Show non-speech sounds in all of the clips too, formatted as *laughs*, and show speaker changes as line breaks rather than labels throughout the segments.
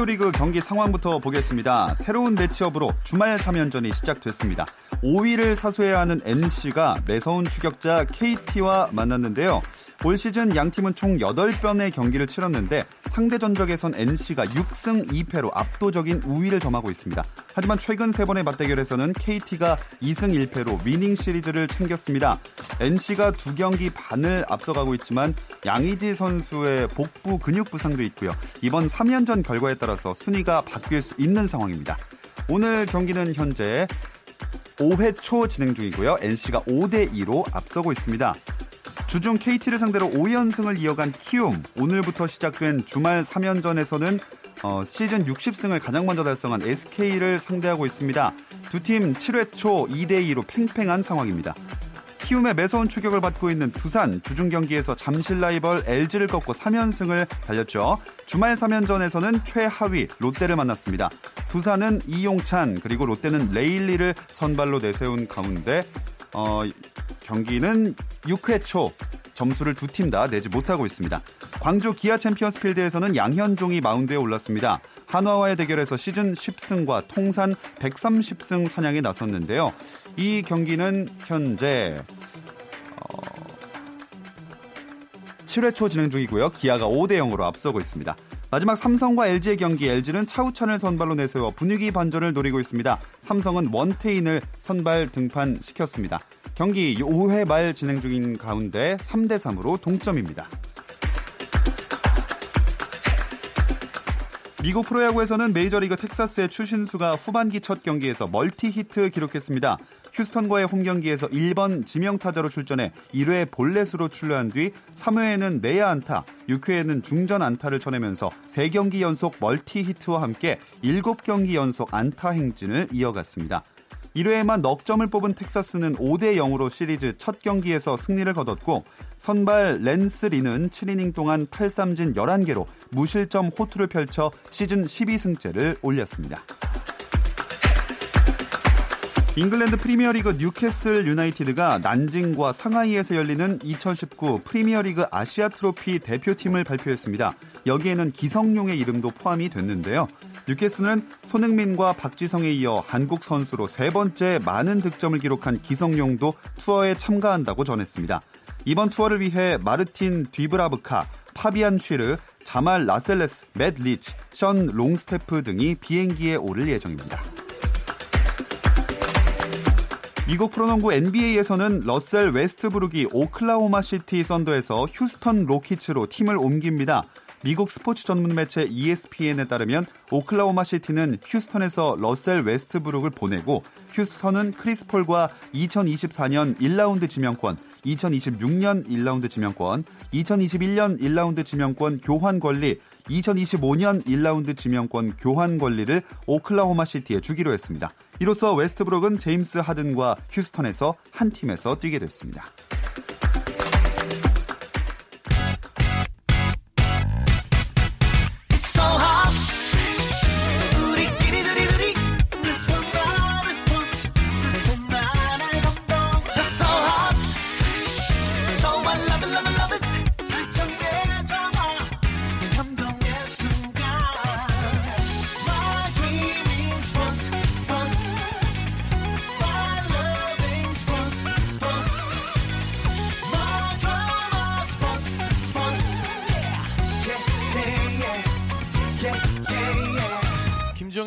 KBO 리그 경기 상황부터 보겠습니다. 새로운 매치업으로 주말 3연전이 시작됐습니다. 5위를 사수해야 하는 NC가 매서운 추격자 KT와 만났는데요. 올 시즌 양 팀은 총 8번의 경기를 치렀는데 상대 전적에선 NC가 6승 2패로 압도적인 우위를 점하고 있습니다. 하지만 최근 3번의 맞대결에서는 KT가 2승 1패로 위닝 시리즈를 챙겼습니다. NC가 두 경기 반을 앞서가고 있지만 양의지 선수의 복부 근육 부상도 있고요. 이번 3연전 결과에 따라서 순위가 바뀔 수 있는 상황입니다. 오늘 경기는 현재 5회 초 진행 중이고요. NC가 5대 2로 앞서고 있습니다. 주중 KT를 상대로 5연승을 이어간 키움 오늘부터 시작된 주말 3연전에서는 어, 시즌 60승을 가장 먼저 달성한 SK를 상대하고 있습니다. 두 팀 7회 초 2대 2로 팽팽한 상황입니다. 키움의 매서운 추격을 받고 있는 두산 주중 경기에서 잠실 라이벌 LG를 꺾고 3연승을 달렸죠. 주말 3연전에서는 최하위 롯데를 만났습니다. 두산은 이용찬 그리고 롯데는 레일리를 선발로 내세운 가운데 어, 경기는 6회 초 점수를 두 팀 다 내지 못하고 있습니다. 광주 기아 챔피언스 필드에서는 양현종이 마운드에 올랐습니다. 한화와의 대결에서 시즌 10승과 통산 130승 사냥에 나섰는데요. 이 경기는 현재 어, 7회 초 진행 중이고요. 기아가 5대 0으로 앞서고 있습니다. 마지막 삼성과 LG의 경기 LG는 차우찬을 선발로 내세워 분위기 반전을 노리고 있습니다. 삼성은 원태인을 선발 등판시켰습니다. 경기 5회 말 진행 중인 가운데 3대 3으로 동점입니다. 미국 프로야구에서는 메이저리그 텍사스의 추신수가 후반기 첫 경기에서 멀티 히트 기록했습니다. 휴스턴과의 홈 경기에서 1번 지명타자로 출전해 1회 볼넷으로 출루한 뒤 3회에는 내야 안타, 6회에는 중전 안타를 쳐내면서 3경기 연속 multi hit와 함께 7경기 연속 안타 행진을 이어갔습니다. 1회에만 넉 점을 뽑은 텍사스는 5대 0으로 시리즈 첫 경기에서 승리를 거뒀고 선발 랜스 리는 7이닝 동안 탈삼진 11개로 무실점 호투를 펼쳐 시즌 12승째를 올렸습니다. 잉글랜드 프리미어리그 뉴캐슬 유나이티드가 난징과 상하이에서 열리는 2019 프리미어리그 아시아 트로피 대표팀을 발표했습니다. 여기에는 기성용의 이름도 포함이 됐는데요. 뉴캐슬은 손흥민과 박지성에 이어 한국 선수로 세 번째 많은 득점을 기록한 기성용도 투어에 참가한다고 전했습니다. 이번 투어를 위해 마르틴 두브라브카, 파비안 쉬르, 자말 라셀레스, 맷 리치, 션 롱스테프 등이 비행기에 오를 예정입니다. 미국 프로농구 NBA에서는 러셀 웨스트브룩이 오클라호마 시티 썬더에서 휴스턴 로키츠로 팀을 옮깁니다. 미국 스포츠 전문 매체 ESPN에 따르면 오클라호마 시티는 휴스턴에서 러셀 웨스트브룩을 보내고 휴스턴은 크리스 폴과 2024년 1라운드 지명권, 2026년 1라운드 지명권, 2021년 1라운드 지명권 교환 권리, 2025년 1라운드 지명권 교환 권리를 오클라호마 시티에 주기로 했습니다. 이로써 웨스트브룩은 제임스 하든과 휴스턴에서 한 팀에서 뛰게 됐습니다.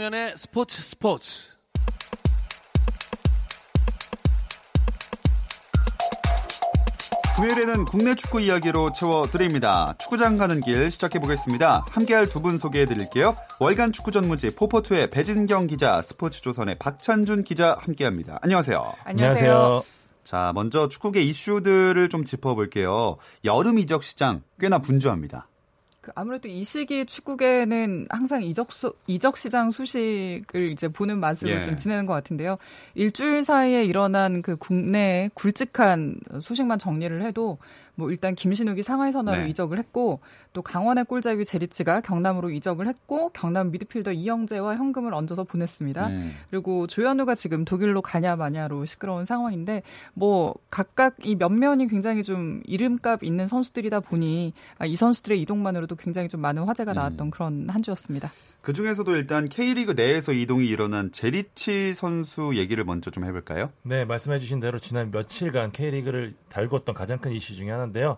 김종현의 스포츠 스포츠.
금요일에는 국내 축구 이야기로 채워드립니다. 축구장 가는 길 시작해보겠습니다. 함께할 두 분 소개해드릴게요. 월간 축구 전문지 포포투의 배진경 기자, 스포츠조선의 박찬준 기자 함께합니다. 안녕하세요.
안녕하세요.
자, 먼저 축구계 이슈들을 좀 짚어볼게요. 여름 이적 시장 꽤나 분주합니다.
그 아무래도 이 시기 축구계는 항상 이적 수, 이적 시장 소식을 이제 보는 맛으로 예. 좀 지내는 것 같은데요. 일주일 사이에 일어난 그 국내 굵직한 소식만 정리를 해도 뭐 일단 김신욱이 상하이 선화로 네. 이적을 했고 또 강원의 골잡이 제리치가 경남으로 이적을 했고 경남 미드필더 이영재와 현금을 얹어서 보냈습니다. 네. 그리고 조현우가 지금 독일로 가냐 마냐로 시끄러운 상황인데 뭐 각각 이 면면이 굉장히 좀 이름값 있는 선수들이다 보니 아, 이 선수들의 이동만으로도 굉장히 좀 많은 화제가 나왔던 음. 그런 한 주였습니다.
그 중에서도 일단 K리그 내에서 이동이 일어난 제리치 선수 얘기를 먼저 좀 해볼까요?
네, 말씀해주신 대로 지난 며칠간 K리그를 달궜던 가장 큰 이슈 중에 하나 인데요.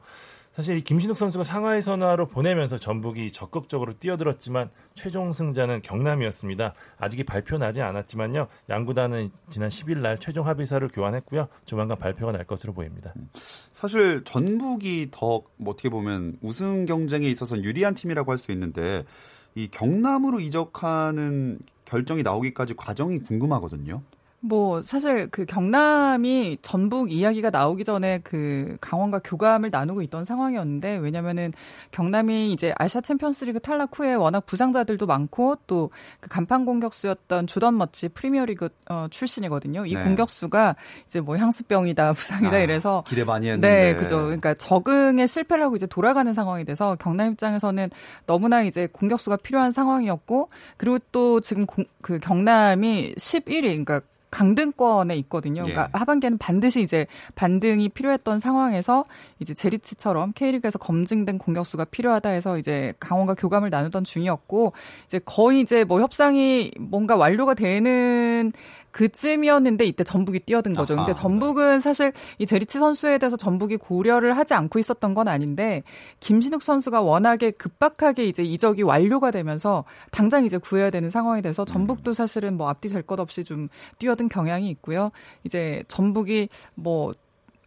사실 이 김신욱 선수가 상하이 선화로 보내면서 전북이 적극적으로 뛰어들었지만 최종 승자는 경남이었습니다. 아직 발표 나지 않았지만요. 양구단은 지난 10일 날 최종 합의서를 교환했고요. 조만간 발표가 날 것으로 보입니다.
사실 전북이 더 뭐 어떻게 보면 우승 경쟁에 있어서 유리한 팀이라고 할 수 있는데 이 경남으로 이적하는 결정이 나오기까지 과정이 궁금하거든요.
뭐 사실 그 경남이 전북 이야기가 나오기 전에 그 강원과 교감을 나누고 있던 상황이었는데 왜냐면은 경남이 이제 아시아 챔피언스리그 탈락 후에 워낙 부상자들도 많고 또 그 간판 공격수였던 조던 머치 프리미어리그 어, 출신이거든요. 이 네. 공격수가 이제 뭐 향수병이다 *laughs* 부상이다 아, 이래서
기대 많이 했는데
네 그죠. 그러니까 적응에 실패를 하고 이제 돌아가는 상황이 돼서 경남 입장에서는 너무나 이제 공격수가 필요한 상황이었고 그리고 또 지금 공, 그 경남이 11위 그러니까 강등권에 있거든요. 그러니까 예. 하반기에는 반드시 이제 반등이 필요했던 상황에서 이제 제리치처럼 K리그에서 검증된 공격수가 필요하다 해서 이제 강원과 교감을 나누던 중이었고 이제 거의 이제 뭐 협상이 뭔가 완료가 되는 그쯤이었는데 이때 전북이 뛰어든 거죠. 근데 전북은 사실 이 제리치 선수에 대해서 전북이 고려를 하지 않고 있었던 건 아닌데 김신욱 선수가 워낙에 급박하게 이제 이적이 완료가 되면서 당장 이제 구해야 되는 상황이 돼서 전북도 사실은 뭐 앞뒤 될 것 없이 좀 뛰어든 경향이 있고요. 이제 전북이 뭐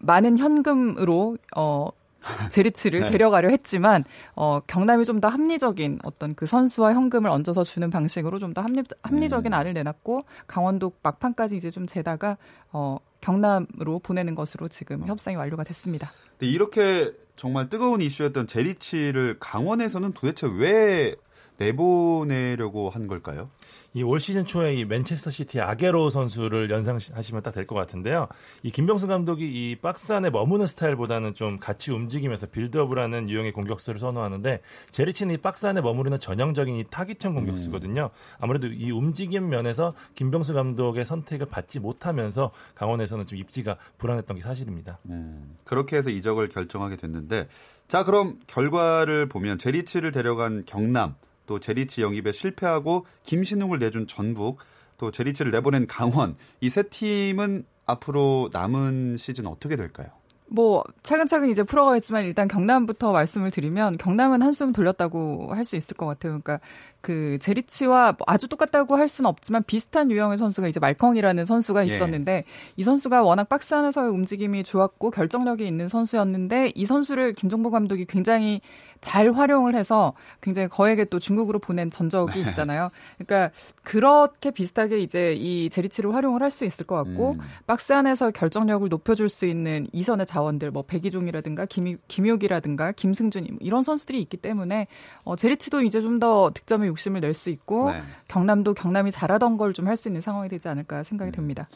많은 현금으로 어 *laughs* 제리츠를 네. 데려가려 했지만 어 경남이 좀 더 합리적인 어떤 그 선수와 현금을 얹어서 주는 방식으로 좀 더 합리, 합리적인 음. 안을 내놨고 강원도 막판까지 이제 좀 재다가 어 경남으로 보내는 것으로 지금 어. 협상이 완료가 됐습니다.
이렇게 정말 뜨거운 이슈였던 제리치를 강원에서는 도대체 왜 내보내려고 한 걸까요?
이 올 시즌 초에 이 맨체스터 시티 아게로 선수를 연상하시면 딱 될 것 같은데요. 이 김병수 감독이 이 박스 안에 머무는 스타일보다는 좀 같이 움직이면서 빌드업을 하는 유형의 공격수를 선호하는데 제리치는 이 박스 안에 머무르는 전형적인 이 타깃형 공격수거든요. 아무래도 이 움직임 면에서 김병수 감독의 선택을 받지 못하면서 강원에서는 좀 입지가 불안했던 게 사실입니다. 음,
그렇게 해서 이적을 결정하게 됐는데 자 그럼 결과를 보면 제리치를 데려간 경남 또 제리치 영입에 실패하고 김신욱을 내준 전북, 또 제리치를 내보낸 강원 이 세 팀은 앞으로 남은 시즌 어떻게 될까요?
뭐 차근차근 이제 풀어가겠지만 일단 경남부터 말씀을 드리면 경남은 한숨 돌렸다고 할 수 있을 것 같아요. 그러니까 그 제리치와 뭐 아주 똑같다고 할 수는 없지만 비슷한 유형의 선수가 이제 말컹이라는 선수가 예. 있었는데 예. 이 선수가 워낙 박스 안에서의 움직임이 좋았고 결정력이 있는 선수였는데 이 선수를 김종보 감독이 굉장히 잘 활용을 해서 굉장히 거에게 또 중국으로 보낸 전적이 네. *laughs* 있잖아요. 그러니까 그렇게 비슷하게 이제 이 제리치를 활용을 할 수 있을 것 같고 음. 박스 안에서 결정력을 높여줄 수 있는 이선의 자원들 뭐 백이종이라든가 김, 김효기라든가 김승준 이런 선수들이 있기 때문에 어, 제리치도 이제 좀 더 득점 에 욕심을 낼 수 있고 네. 경남도 경남이 잘하던 걸 좀 할 수 있는 상황이 되지 않을까 생각이 음. 됩니다.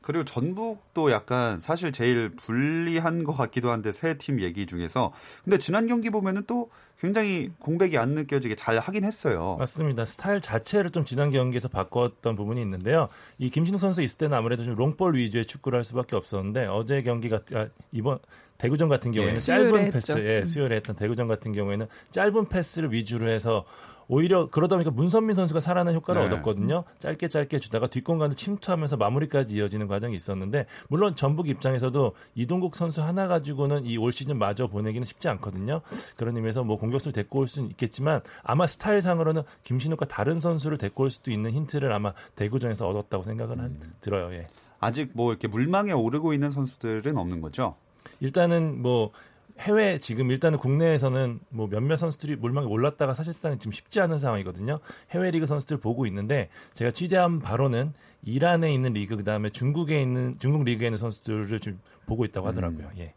그리고 전북도 약간 사실 제일 불리한 것 같기도 한데 세 팀 얘기 중에서 근데 지난 경기 보면은 또 굉장히 공백이 안 느껴지게 잘 하긴 했어요.
맞습니다. 스타일 자체를 좀 지난 경기에서 바꿨던 부분이 있는데요. 이 김신욱 선수 있을 때는 아무래도 좀 롱볼 위주의 축구를 할 수밖에 없었는데 어제 경기가 아, 이번 대구전 같은 경우에는 예, 짧은 패스, 예, 수요일에 했던 대구전 같은 경우에는 짧은 패스를 위주로 해서 오히려 그러다 보니까 문선민 선수가 살아난 효과를 네. 얻었거든요. 짧게 짧게 주다가 뒷공간을 침투하면서 마무리까지 이어지는 과정이 있었는데 물론 전북 입장에서도 이동국 선수 하나 가지고는 이 올 시즌 마저 보내기는 쉽지 않거든요. 그런 의미에서 뭐 공격수를 데리고 올 수는 있겠지만 아마 스타일상으로는 김신욱과 다른 선수를 데리고 올 수도 있는 힌트를 아마 대구전에서 얻었다고 생각을 한, 음. 들어요. 예.
아직 뭐 이렇게 물망에 오르고 있는 선수들은 없는 거죠?
일단은 뭐 해외 지금 일단은 국내에서는 뭐 몇몇 선수들이 물망에 올랐다가 사실상 지금 쉽지 않은 상황이거든요. 해외 리그 선수들 보고 있는데 제가 취재한 바로는 이란에 있는 리그 그다음에 중국에 있는 중국 리그에 있는 선수들을 좀 보고 있다고 하더라고요. 음. 예.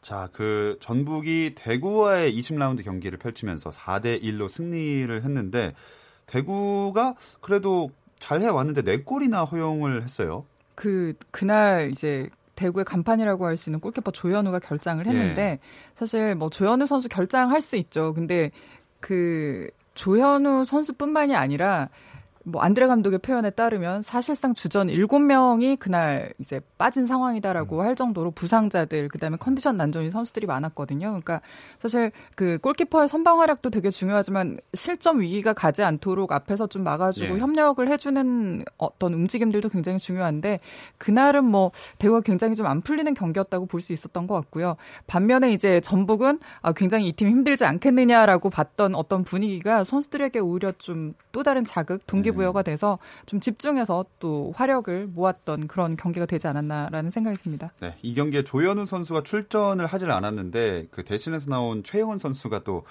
자, 그 전북이 대구와의 20라운드 경기를 펼치면서 4대 1로 승리를 했는데 대구가 그래도 잘 해 왔는데 4골이나 허용을 했어요.
그 그날 이제 대구의 간판이라고 할 수 있는 골키퍼 조현우가 결장을 했는데 예. 사실 뭐 조현우 선수 결장할 수 있죠. 근데 그 조현우 선수뿐만이 아니라 뭐 안드레 감독의 표현에 따르면 사실상 주전 7명이 그날 이제 빠진 상황이다라고 음. 할 정도로 부상자들 그다음에 컨디션 난조인 선수들이 많았거든요. 그러니까 사실 그 골키퍼의 선방 활약도 되게 중요하지만 실점 위기가 가지 않도록 앞에서 좀 막아주고 예. 협력을 해주는 어떤 움직임들도 굉장히 중요한데 그날은 뭐 대우가 굉장히 좀 안 풀리는 경기였다고 볼 수 있었던 것 같고요. 반면에 이제 전북은 아, 굉장히 이팀 힘들지 않겠느냐라고 봤던 어떤 분위기가 선수들에게 오히려 좀또 다른 자극 동기 동기부여가 돼서 좀 집중해서 또 화력을 모았던 그런 경기가 되지 않았나라는 생각이 듭니다.
네, 이 경기에 조현우 선수가 출전을 하질 않았는데 그 대신해서 나온 최영원 선수가 또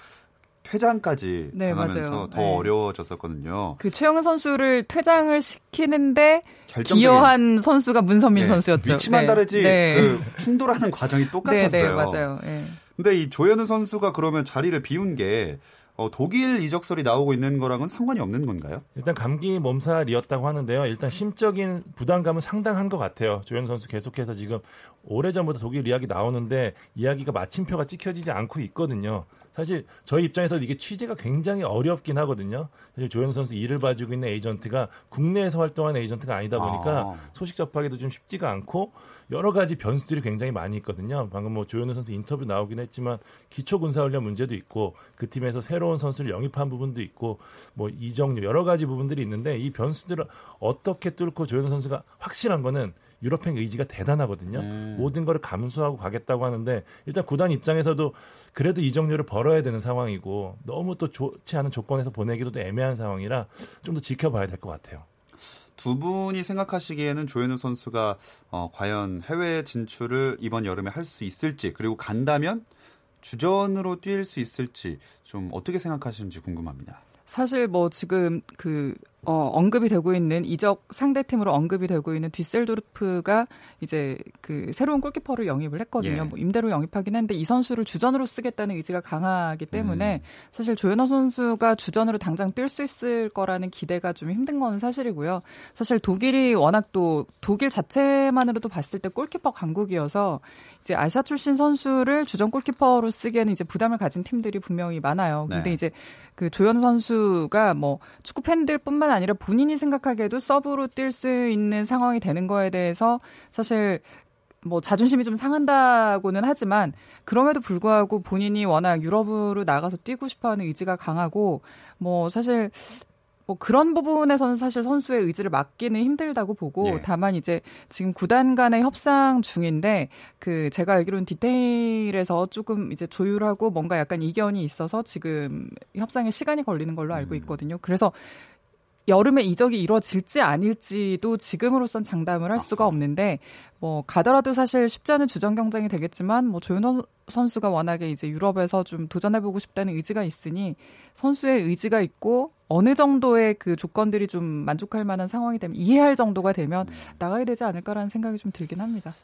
퇴장까지 네, 당하면서 맞아요. 더 네. 어려워졌었거든요.
그 최영은 선수를 퇴장을 시키는데 기여한 선수가 문선민 네, 선수였죠.
위치만 네. 다르지 네. 그 충돌하는 과정이 똑같았어요. *laughs* 네, 네
맞아요. 네.
근데 이 조현우 선수가 그러면 자리를 비운 게 어, 독일 이적설이 나오고 있는 거랑은 상관이 없는 건가요?
일단 감기 몸살이었다고 하는데요. 일단 심적인 부담감은 상당한 것 같아요. 조현 선수 계속해서 지금 오래전부터 독일 이야기 나오는데 이야기가 마침표가 찍혀지지 않고 있거든요. 사실 저희 입장에서 이게 취재가 굉장히 어렵긴 하거든요. 사실 조현 선수 일을 봐주고 있는 에이전트가 국내에서 활동하는 에이전트가 아니다 보니까 아. 소식 접하기도 좀 쉽지가 않고 여러 가지 변수들이 굉장히 많이 있거든요. 방금 뭐 조현우 선수 인터뷰 나오긴 했지만 기초 군사 훈련 문제도 있고 그 팀에서 새로운 선수를 영입한 부분도 있고 뭐 이정료 여러 가지 부분들이 있는데 이 변수들을 어떻게 뚫고 조현우 선수가 확실한 거는 유럽행 의지가 대단하거든요. 음. 모든 걸 감수하고 가겠다고 하는데 일단 구단 입장에서도 그래도 이정료를 벌어야 되는 상황이고 너무 또 좋지 않은 조건에서 보내기도 애매한 상황이라 좀 더 지켜봐야 될 것 같아요.
두 분이 생각하시기에는 조현우 선수가 어, 과연 해외 진출을 이번 여름에 할 수 있을지 그리고 간다면 주전으로 뛸 수 있을지 좀 어떻게 생각하시는지 궁금합니다.
사실 뭐 지금 그 어, 언급이 되고 있는 이적 상대팀으로 언급이 되고 있는 디셀도르프가 이제 그 새로운 골키퍼를 영입을 했거든요. 예. 뭐 임대로 영입하긴 했는데 이 선수를 주전으로 쓰겠다는 의지가 강하기 때문에 음. 사실 조현호 선수가 주전으로 당장 뛸 수 있을 거라는 기대가 좀 힘든 건 사실이고요. 사실 독일이 워낙 또 독일 자체만으로도 봤을 때 골키퍼 강국이어서 이제 아시아 출신 선수를 주전 골키퍼로 쓰기에는 이제 부담을 가진 팀들이 분명히 많아요. 근데 네. 이제 그 조현우 선수가 뭐 축구 팬들뿐만 아니라 본인이 생각하기에도 서브로 뛸 수 있는 상황이 되는 거에 대해서 사실 뭐 자존심이 좀 상한다고는 하지만 그럼에도 불구하고 본인이 워낙 유럽으로 나가서 뛰고 싶어하는 의지가 강하고 뭐 사실 뭐 그런 부분에서는 사실 선수의 의지를 맡기는 힘들다고 보고 예. 다만 이제 지금 구단 간의 협상 중인데 그 제가 알기로는 디테일에서 조금 이제 조율하고 뭔가 약간 이견이 있어서 지금 협상에 시간이 걸리는 걸로 알고 음. 있거든요. 그래서 여름에 이적이 이루어질지 아닐지도 지금으로선 장담을 할 수가 없는데 뭐 가더라도 사실 쉽지 않은 주전 경쟁이 되겠지만 뭐 조윤호 선수가 워낙에 이제 유럽에서 좀 도전해보고 싶다는 의지가 있으니 선수의 의지가 있고 어느 정도의 그 조건들이 좀 만족할 만한 상황이 되면 이해할 정도가 되면 음. 나가야 되지 않을까라는 생각이 좀 들긴 합니다.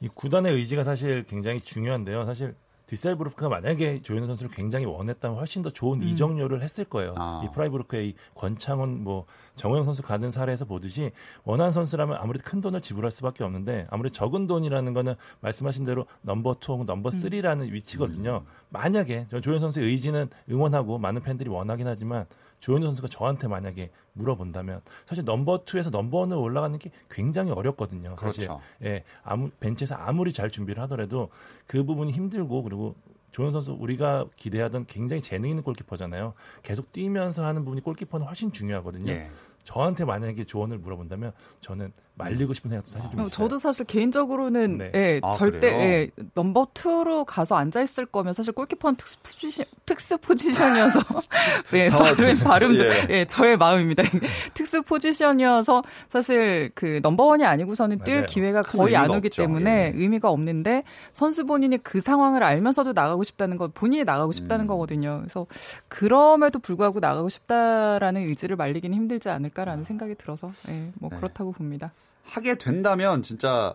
이 구단의 의지가 사실 굉장히 중요한데요. 사실 디셀브루크가 만약에 조현우 선수를 굉장히 원했다면 훨씬 더 좋은 음. 이적료를 했을 거예요. 아. 이 프라이브루크의 이 권창훈 뭐 정호영 선수 가는 사례에서 보듯이 원한 선수라면 아무래도 큰 돈을 지불할 수밖에 없는데 아무래도 적은 돈이라는 거는 말씀하신 대로 number two 혹은 number 음. three라는 음. 위치거든요. 만약에 조현우 선수의 의지는 응원하고 많은 팬들이 원하긴 하지만 조현우 선수가 저한테 만약에 물어본다면 사실 number two에서 number one으로 올라가는 게 굉장히 어렵거든요. 사실 그렇죠. 예, 아무 벤치에서 아무리 잘 준비를 하더라도 그 부분이 힘들고 그리고 조현우 선수 우리가 기대하던 굉장히 재능 있는 골키퍼잖아요. 계속 뛰면서 하는 부분이 골키퍼는 훨씬 중요하거든요. 예. 저한테 만약에 조언을 물어본다면 저는 말리고 싶은 생각도 사실 좀 어, 있어요.
저도 사실 개인적으로는 네. 예, 아, 절대 예, 넘버 투로 가서 앉아 있을 거면 사실 골키퍼는 특수 포지션 특수 포지션이어서 *laughs* 예, 발음 발음도 예. 예. 저의 마음입니다. *laughs* 특수 포지션이어서 사실 그 넘버 원이 아니고서는 뛸 맞아요. 기회가 거의 안 오기 없죠. 때문에 예. 의미가 없는데 선수 본인이 그 상황을 알면서도 나가고 싶다는 건 본인이 나가고 싶다는 음. 거거든요. 그래서 그럼에도 불구하고 나가고 싶다라는 의지를 말리기는 힘들지 않을까라는 생각이 들어서 예, 뭐 네. 그렇다고 봅니다.
하게 된다면 진짜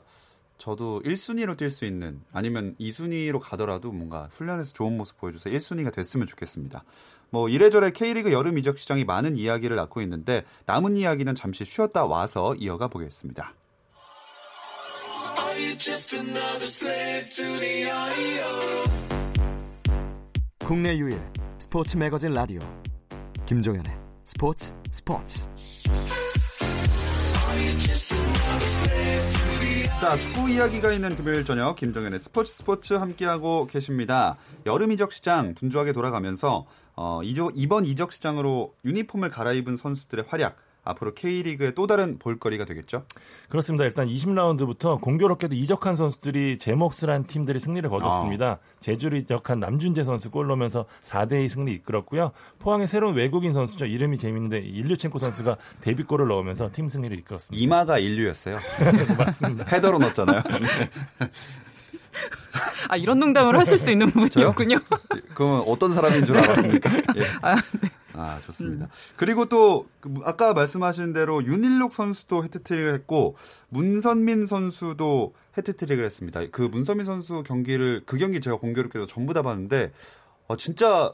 저도 1순위로 뛸 수 있는 아니면 2순위로 가더라도 뭔가 훈련에서 좋은 모습 보여줘서 1순위가 됐으면 좋겠습니다. 뭐 이래저래 K리그 여름 이적 시장이 많은 이야기를 낳고 있는데 남은 이야기는 잠시 쉬었다 와서 이어가 보겠습니다.
국내 유일 스포츠 매거진 라디오 김종현의 스포츠 스포츠
자, 축구 이야기가 있는 금요일 저녁 김정현의 스포츠 스포츠 함께하고 계십니다. 여름 이적 시장 분주하게 돌아가면서 어, 이번 이적 시장으로 유니폼을 갈아입은 선수들의 활약 앞으로 K리그의 또 다른 볼거리가 되겠죠?
그렇습니다. 일단 20라운드부터 공교롭게도 이적한 선수들이 제 몫을 한 팀들이 승리를 거뒀습니다. 아. 제주를 이적한 남준재 선수 골 넣으면서 4대2 승리 이끌었고요. 포항의 새로운 외국인 선수죠. 이름이 재밌는데 일류첸코 선수가 데뷔골을 넣으면서 팀 승리를 이끌었습니다.
이마가 인류였어요. *laughs*
맞습니다.
헤더로 넣었잖아요.
아 이런 농담을 하실 수 있는 분이었군요.
그러면 어떤 사람인 줄 알았습니까? 예. *laughs* 아, 네. 아, 좋습니다. 음. 그리고 또그 아까 말씀하신 대로 윤일록 선수도 해트트릭을 했고 문선민 선수도 해트트릭을 했습니다. 그 문선민 선수 경기를 그 경기 제가 공교롭게도 전부 다 봤는데 어, 진짜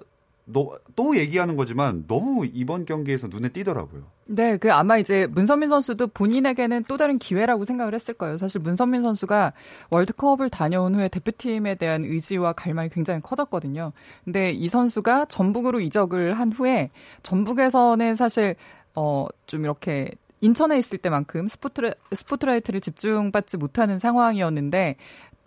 너, 또 얘기하는 거지만 너무 이번 경기에서 눈에 띄더라고요.
네, 그 아마 이제 문선민 선수도 본인에게는 또 다른 기회라고 생각을 했을 거예요. 사실 문선민 선수가 월드컵을 다녀온 후에 대표팀에 대한 의지와 갈망이 굉장히 커졌거든요. 근데 이 선수가 전북으로 이적을 한 후에 전북에서는 사실 어 좀 이렇게 인천에 있을 때만큼 스포트 스포트라이트를 집중받지 못하는 상황이었는데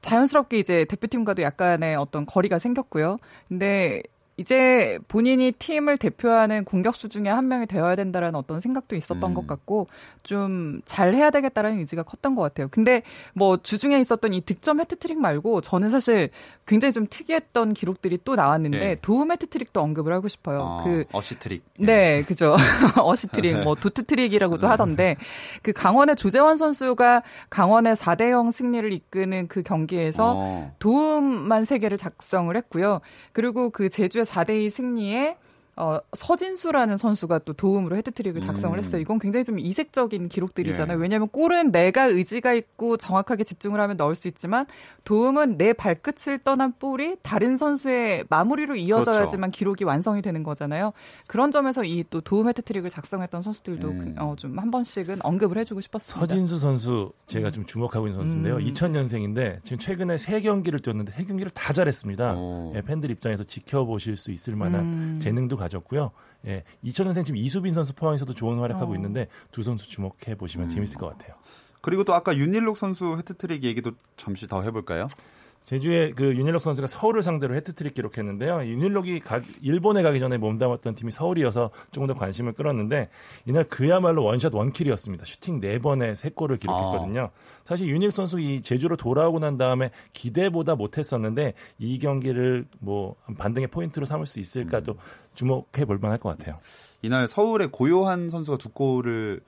자연스럽게 이제 대표팀과도 약간의 어떤 거리가 생겼고요. 근데 이제 본인이 팀을 대표하는 공격수 중에 한 명이 되어야 된다라는 어떤 생각도 있었던 음. 것 같고 좀 잘해야 되겠다라는 의지가 컸던 것 같아요. 근데 뭐 주중에 있었던 이 득점 해트트릭 말고 저는 사실 굉장히 좀 특이했던 기록들이 또 나왔는데 네. 도움 해트트릭도 언급을 하고 싶어요.
어, 그 어시트릭.
네, 그죠. *laughs* 어시트릭, 뭐 도트트릭이라고도 네. 하던데 그 강원의 조재원 선수가 강원의 4대 0 승리를 이끄는 그 경기에서 어. 도움만 3개를 작성을 했고요. 그리고 그 제주의 4대2 승리에 어, 서진수라는 선수가 또 도움으로 헤드트릭을 작성을 음. 했어요. 이건 굉장히 좀 이색적인 기록들이잖아요. 예. 왜냐하면 골은 내가 의지가 있고 정확하게 집중을 하면 넣을 수 있지만 도움은 내 발끝을 떠난 볼이 다른 선수의 마무리로 이어져야지만 그렇죠. 기록이 완성이 되는 거잖아요. 그런 점에서 이 또 도움 해트트릭을 작성했던 선수들도 음. 어, 좀 한 번씩은 언급을 해주고 싶었습니다.
서진수 선수 제가 좀 주목하고 있는 선수인데요. 음. 2000년생인데 지금 최근에 세 경기를 뛰었는데 세 경기를 다 잘했습니다. 예, 팬들 입장에서 지켜보실 수 있을 만한 음. 재능도 가지고 가졌고요. 예, 2000년생 지금 이수빈 선수 포항에서도 좋은 활약하고 어. 있는데 두 선수 주목해 보시면 음. 재밌을 것 같아요.
그리고 또 아까 윤일록 선수 해트트릭 얘기도 잠시 더 해볼까요?
제주의 그 윤일록 선수가 서울을 상대로 해트트릭 기록했는데요. 윤일록이 가, 일본에 가기 전에 몸담았던 팀이 서울이어서 조금 더 관심을 끌었는데 이날 그야말로 one shot one kill이었습니다. 슈팅 4번에 3골을 기록했거든요. 아. 사실 윤일록 선수 이 제주로 돌아오고 난 다음에 기대보다 못했었는데 이 경기를 뭐 반등의 포인트로 삼을 수 있을까도 음. 주목해 볼 만할 것 같아요.
이날 서울의 고요한 선수가 두 골을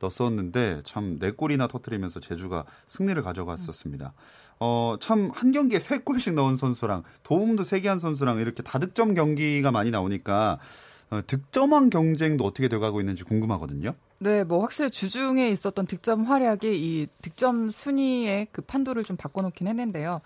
넣었었는데 참 네 골이나 터트리면서 제주가 승리를 가져갔었습니다. 어, 참 한 경기에 세 골씩 넣은 선수랑 도움도 세 개 한 선수랑 이렇게 다득점 경기가 많이 나오니까 어, 득점왕 경쟁도 어떻게 돼가고 있는지 궁금하거든요.
네, 뭐 확실히 주중에 있었던 득점 활약이 이 득점 순위의 그 판도를 좀 바꿔놓긴 했는데요.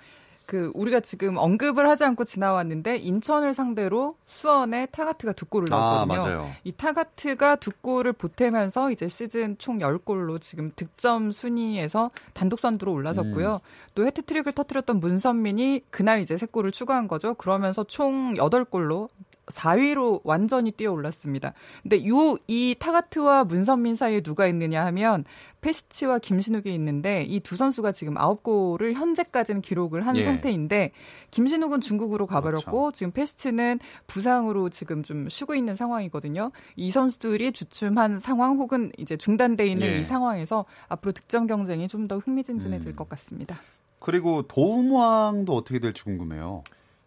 그 우리가 지금 언급을 하지 않고 지나왔는데 인천을 상대로 수원에 타가트가 두 골을 아, 넣었거든요. 아, 이 타가트가 두 골을 보태면서 이제 시즌 총 10골로 지금 득점 순위에서 단독 선두로 올라섰고요. 음. 또 해트트릭을 터뜨렸던 문선민이 그날 이제 세 골을 추가한 거죠. 그러면서 총 8골로 4위로 완전히 뛰어 올랐습니다. 근데 요 이 타가트와 문선민 사이에 누가 있느냐 하면 페시치와 김신욱이 있는데 이 두 선수가 지금 9골을 현재까지는 기록을 한 예. 상태인데 김신욱은 중국으로 가버렸고 그렇죠. 지금 페시치는 부상으로 지금 좀 쉬고 있는 상황이거든요. 이 선수들이 주춤한 상황 혹은 이제 중단돼 있는 예. 이 상황에서 앞으로 득점 경쟁이 좀 더 흥미진진해질 음. 것 같습니다.
그리고 도움왕도 어떻게 될지 궁금해요.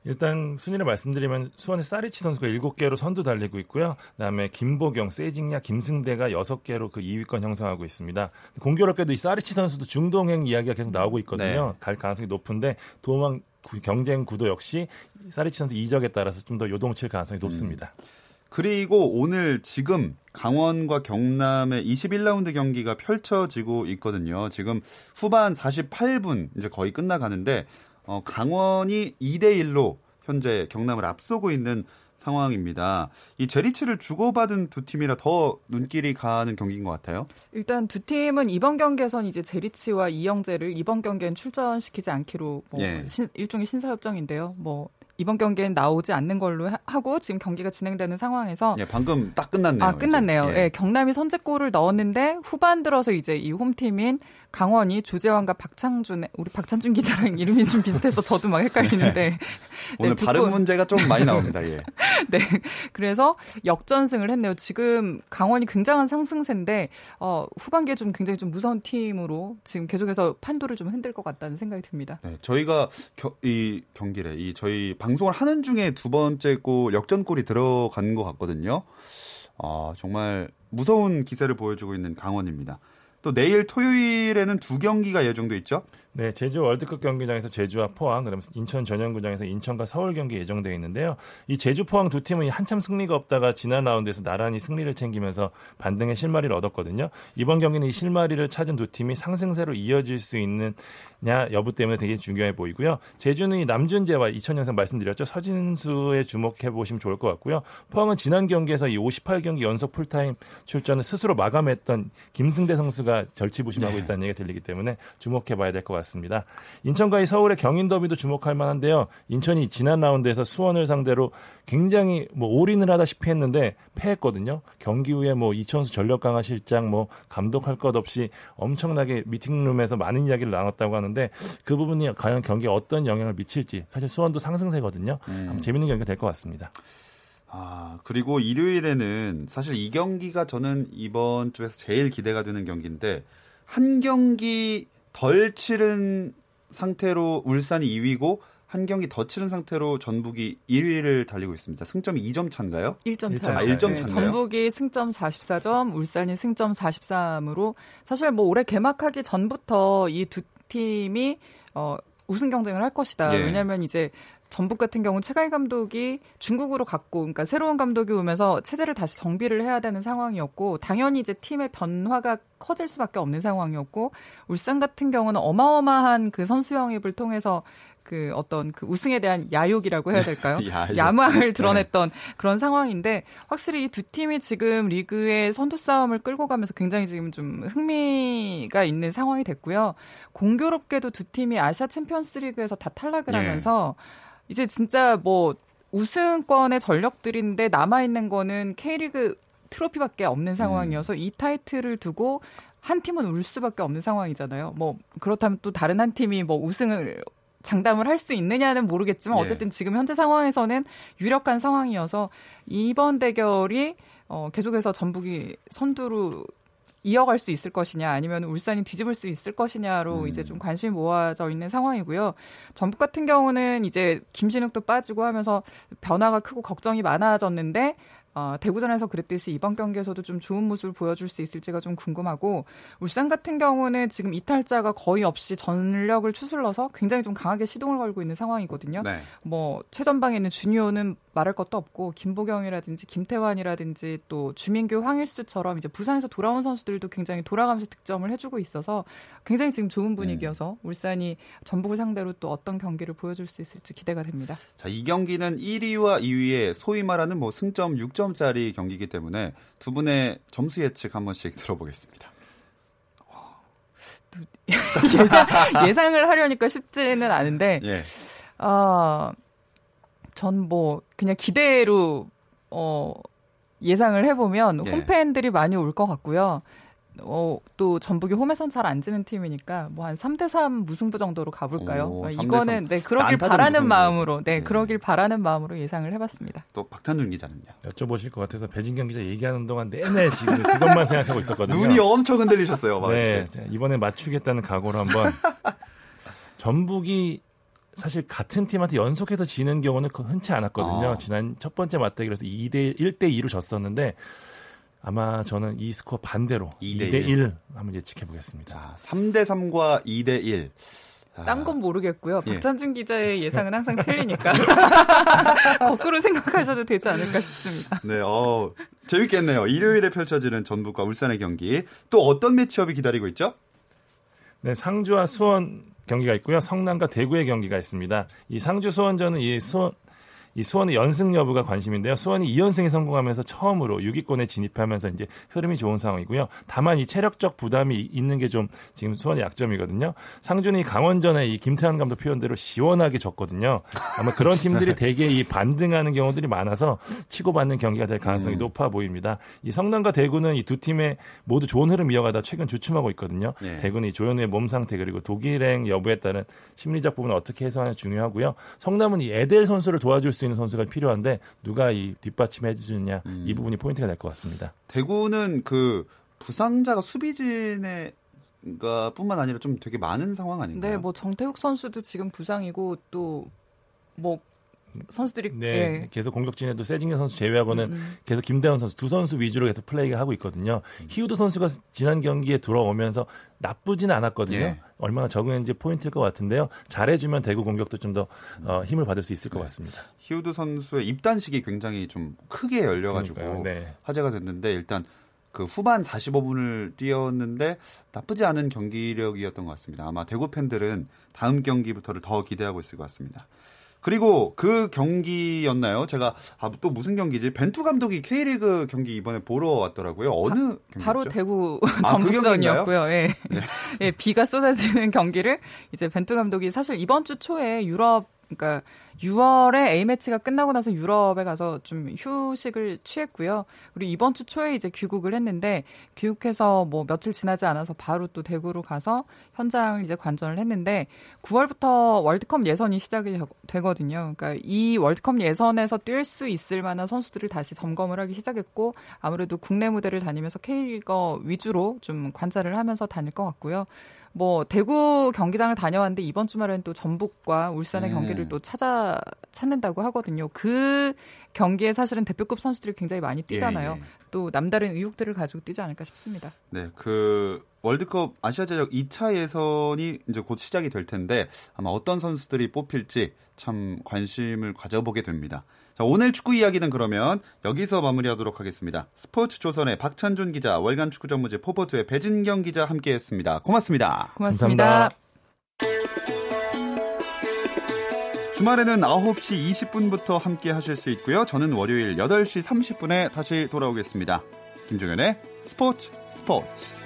일단 순위를 말씀드리면 수원의 사리치 선수가 7개로 선두 달리고 있고요. 그다음에 김보경, 세징야, 김승대가 6개로 그 2위권 형성하고 있습니다. 공교롭게도 이 사리치 선수도 중동행 이야기가 계속 나오고 있거든요. 네. 갈 가능성이 높은데 도망 경쟁 구도 역시 사리치 선수 이적에 따라서 좀 더 요동칠 가능성이 높습니다. 음.
그리고 오늘 지금 강원과 경남의 21라운드 경기가 펼쳐지고 있거든요. 지금 후반 48분 이제 거의 끝나가는데 어, 강원이 2대 1로 현재 경남을 앞서고 있는 상황입니다. 이 제리치를 주고받은 두 팀이라 더 눈길이 가는 경기인 것 같아요.
일단 두 팀은 이번 경기에선 이제 제리치와 이영재를 이번 경기엔 출전시키지 않기로 뭐 예. 신, 일종의 신사협정인데요. 뭐 이번 경기엔 나오지 않는 걸로 하고 지금 경기가 진행되는 상황에서
예, 방금 딱 끝났네요.
아, 끝났네요. 예. 예, 경남이 선제골을 넣었는데 후반 들어서 이제 이 홈팀인 강원이 조재환과 박창준 우리 박찬준 기자랑 *laughs* 이름이 좀 비슷해서 저도 막 헷갈리는데 네. *laughs*
오늘 네, 발음 문제가 좀 많이 나옵니다. 예. *laughs*
네. 그래서 역전승을 했네요. 지금 강원이 굉장한 상승세인데 어, 후반기에 좀 굉장히 좀 무서운 팀으로 지금 계속해서 판도를 좀 흔들 것 같다는 생각이 듭니다.
네, 저희가 겨, 이 경기를 이 저희 방송을 하는 중에 두 번째 골 역전골이 들어간 것 같거든요. 아, 정말 무서운 기세를 보여주고 있는 강원입니다. 또 내일 토요일에는 두 경기가 예정돼 있죠.
네, 제주 월드컵 경기장에서 제주와 포항, 그다음에 인천 전용구장에서 인천과 서울 경기 예정되어 있는데요. 이 제주 포항 두 팀은 한참 승리가 없다가 지난 라운드에서 나란히 승리를 챙기면서 반등의 실마리를 얻었거든요. 이번 경기는 이 실마리를 찾은 두 팀이 상승세로 이어질 수 있느냐 여부 때문에 되게 중요해 보이고요. 제주는 이 남준재와 2000년생 말씀드렸죠. 서진수에 주목해 보시면 좋을 것 같고요. 포항은 지난 경기에서 이 58경기 연속 풀타임 출전을 스스로 마감했던 김승대 선수가 절치부심하고 네. 있다는 얘기가 들리기 때문에 주목해 봐야 될 것 같습니다. 같습니다. 인천과 이 서울의 경인 더비도 주목할 만한데요. 인천이 지난 라운드에서 수원을 상대로 굉장히 뭐 올인을 하다시피 했는데 패했거든요. 경기 후에 뭐 이천수 전력 강화 실장 뭐 감독할 것 없이 엄청나게 meeting room에서 많은 이야기를 나눴다고 하는데 그 부분이 과연 경기에 어떤 영향을 미칠지 사실 수원도 상승세거든요. 음. 재밌는 경기가 될 것 같습니다.
아, 그리고 일요일에는 사실 이 경기가 저는 이번 주에서 제일 기대가 되는 경기인데 한 경기 덜 치른 상태로 울산이 2위고 한 경기 더 치른 상태로 전북이 1위를 달리고 있습니다. 승점이 2점 차인가요?
1점 차. 아, 1점 네, 전북이 승점 44점, 울산이 승점 43으로 사실 뭐 올해 개막하기 전부터 이 두 팀이 어 우승 경쟁을 할 것이다. 예. 왜냐하면 이제 전북 같은 경우 최강 감독이 중국으로 갔고, 그러니까 새로운 감독이 오면서 체제를 다시 정비를 해야 되는 상황이었고, 당연히 이제 팀의 변화가 커질 수밖에 없는 상황이었고, 울산 같은 경우는 어마어마한 그 선수 영입을 통해서 그 어떤 그 우승에 대한 야욕이라고 해야 될까요? *laughs* 야망을 드러냈던 네. 그런 상황인데 확실히 이 두 팀이 지금 리그의 선두 싸움을 끌고 가면서 굉장히 지금 좀 흥미가 있는 상황이 됐고요. 공교롭게도 두 팀이 아시아 챔피언스 리그에서 다 탈락을 네. 하면서 이제 진짜 뭐 우승권의 전력들인데 남아 있는 거는 K리그 트로피밖에 없는 상황이어서 음. 이 타이틀을 두고 한 팀은 울 수밖에 없는 상황이잖아요. 뭐 그렇다면 또 다른 한 팀이 뭐 우승을 장담을 할 수 있느냐는 모르겠지만 예. 어쨌든 지금 현재 상황에서는 유력한 상황이어서 이번 대결이 어 계속해서 전북이 선두로 이어갈 수 있을 것이냐 아니면 울산이 뒤집을 수 있을 것이냐로 음. 이제 좀 관심이 모아져 있는 상황이고요. 전북 같은 경우는 이제 김신욱도 빠지고 하면서 변화가 크고 걱정이 많아졌는데 어, 대구전에서 그랬듯이 이번 경기에서도 좀 좋은 모습을 보여줄 수 있을지가 좀 궁금하고 울산 같은 경우는 지금 이탈자가 거의 없이 전력을 추슬러서 굉장히 좀 강하게 시동을 걸고 있는 상황이거든요. 네. 뭐 최전방에 있는 주니오는 말할 것도 없고 김보경이라든지 김태환이라든지 또 주민규 황일수처럼 이제 부산에서 돌아온 선수들도 굉장히 돌아가면서 득점을 해주고 있어서 굉장히 지금 좋은 분위기여서 음. 울산이 전북을 상대로 또 어떤 경기를 보여줄 수 있을지 기대가 됩니다.
자, 이 경기는 1위와 2위의 소위 말하는 뭐 승점 6점 10점짜리 경기이기 때문에 두 분의 점수 예측 한 번씩 *laughs* 들어보겠습니다.
예상, *laughs* 예상을 하려니까 쉽지는 않은데, 예. 어, 전 뭐 그냥 기대로 어 예상을 해보면
예.
홈팬들이 많이 올 것 같고요. 어, 또 전북이 홈에선 잘 안 지는 팀이니까 뭐 한 3대 3 무승부 정도로 가볼까요?
오,
어,
3대3.
이거는 네, 그러길 바라는
무승부.
마음으로 네,
네.
그러길 바라는 마음으로 예상을 해 봤습니다.
또 박찬준 기자는요.
여쭤보실 것 같아서 배진경 기자 얘기하는 동안 내내 지금 그것만 생각하고 있었거든요.
눈이 엄청 흔들리셨어요. 막
네, 이번에 맞추겠다는 각오로 한번 전북이 사실 같은 팀한테 연속해서 지는 경우는 그 흔치 않았거든요.
아.
지난 첫 번째 맞대결에서 2대 1대 2로 졌었는데 아마 저는 이 스코어 반대로
2대
2대 1 한번 예측해 보겠습니다.
자, 3대 3과 2대 1.
딴건 모르겠고요.
예.
박찬준 기자의 예상은 항상 *laughs* 틀리니까 *laughs* 거꾸로 생각하셔도 되지 않을까 싶습니다.
네, 어, 재밌겠네요. 일요일에 펼쳐지는 전북과 울산의 경기. 또 어떤 매치업이 기다리고 있죠?
네, 상주와 수원 경기가 있고요. 성남과 대구의 경기가 있습니다. 이 상주 수원전은 이 수원 이 수원의 연승 여부가 관심인데요. 수원이 2연승에 성공하면서 처음으로 6위권에 진입하면서 이제 흐름이 좋은 상황이고요. 다만 이 체력적 부담이 있는 게 좀 지금 수원의 약점이거든요. 상주는 이 강원전에 이 김태환 감독 표현대로 시원하게 졌거든요. 아마 그런 *laughs* 팀들이 대개 이 반등하는 경우들이 많아서 치고받는 경기가 될 가능성이
음.
높아 보입니다. 이 성남과 대구는 이 두 팀의 모두 좋은 흐름 이어가다 최근 주춤하고 있거든요.
예.
대구는 이 조현우의 몸 상태 그리고 독일행 여부에 따른 심리적 부분을 어떻게 해소하냐 중요하고요. 성남은 이 에델 선수를 도와줄 수 있는 선수가 필요한데 누가 이 뒷받침해 주느냐
음.
이 부분이 포인트가 될 것 같습니다.
대구는 그 부상자가 수비진의 가 뿐만 아니라 좀 되게 많은 상황 아닌가요?
네, 뭐 정태욱 선수도 지금 부상이고 또뭐 선수들이
네,
예.
계속 공격진에도 세징야 선수 제외하고는
음, 음.
계속 김대원 선수 두 선수 위주로 계속 플레이가 하고 있거든요. 히우드 선수가 지난 경기에 들어오면서 나쁘지는 않았거든요.
예.
얼마나 적응했는지 포인트일 것 같은데요. 잘해주면 대구 공격도 좀더 어, 힘을 받을 수 있을 것 같습니다.
히우드 선수의 입단식이 굉장히 좀 크게 열려가지고.
네.
화제가 됐는데 일단 그 후반 45분을 뛰었는데 나쁘지 않은 경기력이었던 것 같습니다. 아마 대구 팬들은 다음 경기부터를 더 기대하고 있을 것 같습니다. 그리고 그 경기였나요? 제가 아, 또 무슨 경기지? 벤투 감독이 K리그 경기 이번에 보러 왔더라고요. 어느 경기죠?
바로 대구
아, 그
전북전이었고요. 예. *laughs* 예, 비가 쏟아지는 경기를 이제 벤투 감독이 사실 이번 주 초에 유럽 그러니까 6월에 A 매치가 끝나고 나서 유럽에 가서 좀 휴식을 취했고요. 그리고 이번 주 초에 이제 귀국을 했는데 귀국해서 뭐 며칠 지나지 않아서 바로 또 대구로 가서 현장을 이제 관전을 했는데 9월부터 월드컵 예선이 시작이 되거든요. 그러니까 이 월드컵 예선에서 뛸 수 있을 만한 선수들을 다시 점검을 하기 시작했고 아무래도 국내 무대를 다니면서 K리거 위주로 좀 관찰을 하면서 다닐 것 같고요. 뭐 대구 경기장을 다녀왔는데 이번 주말에는 또 전북과 울산의
음.
경기를 또 찾아 찾는다고 하거든요. 그 경기에 사실은 대표급 선수들이 굉장히 많이 뛰잖아요.
예, 예.
또 남다른 의욕들을 가지고 뛰지 않을까 싶습니다.
네, 그 월드컵 아시아 제적 2차 예선이 이제 곧 시작이 될 텐데 아마 어떤 선수들이 뽑힐지 참 관심을 가져보게 됩니다. 자, 오늘 축구 이야기는 그러면 여기서 마무리하도록 하겠습니다. 스포츠 조선의 박찬준 기자, 월간 축구 전무지 포포트의 배진경 기자 함께했습니다. 고맙습니다.
고맙습니다.
주말에는 9시 20분부터 함께 하실 수 있고요. 저는 월요일 8시 30분에 다시 돌아오겠습니다. 김종현의 스포츠 스포츠.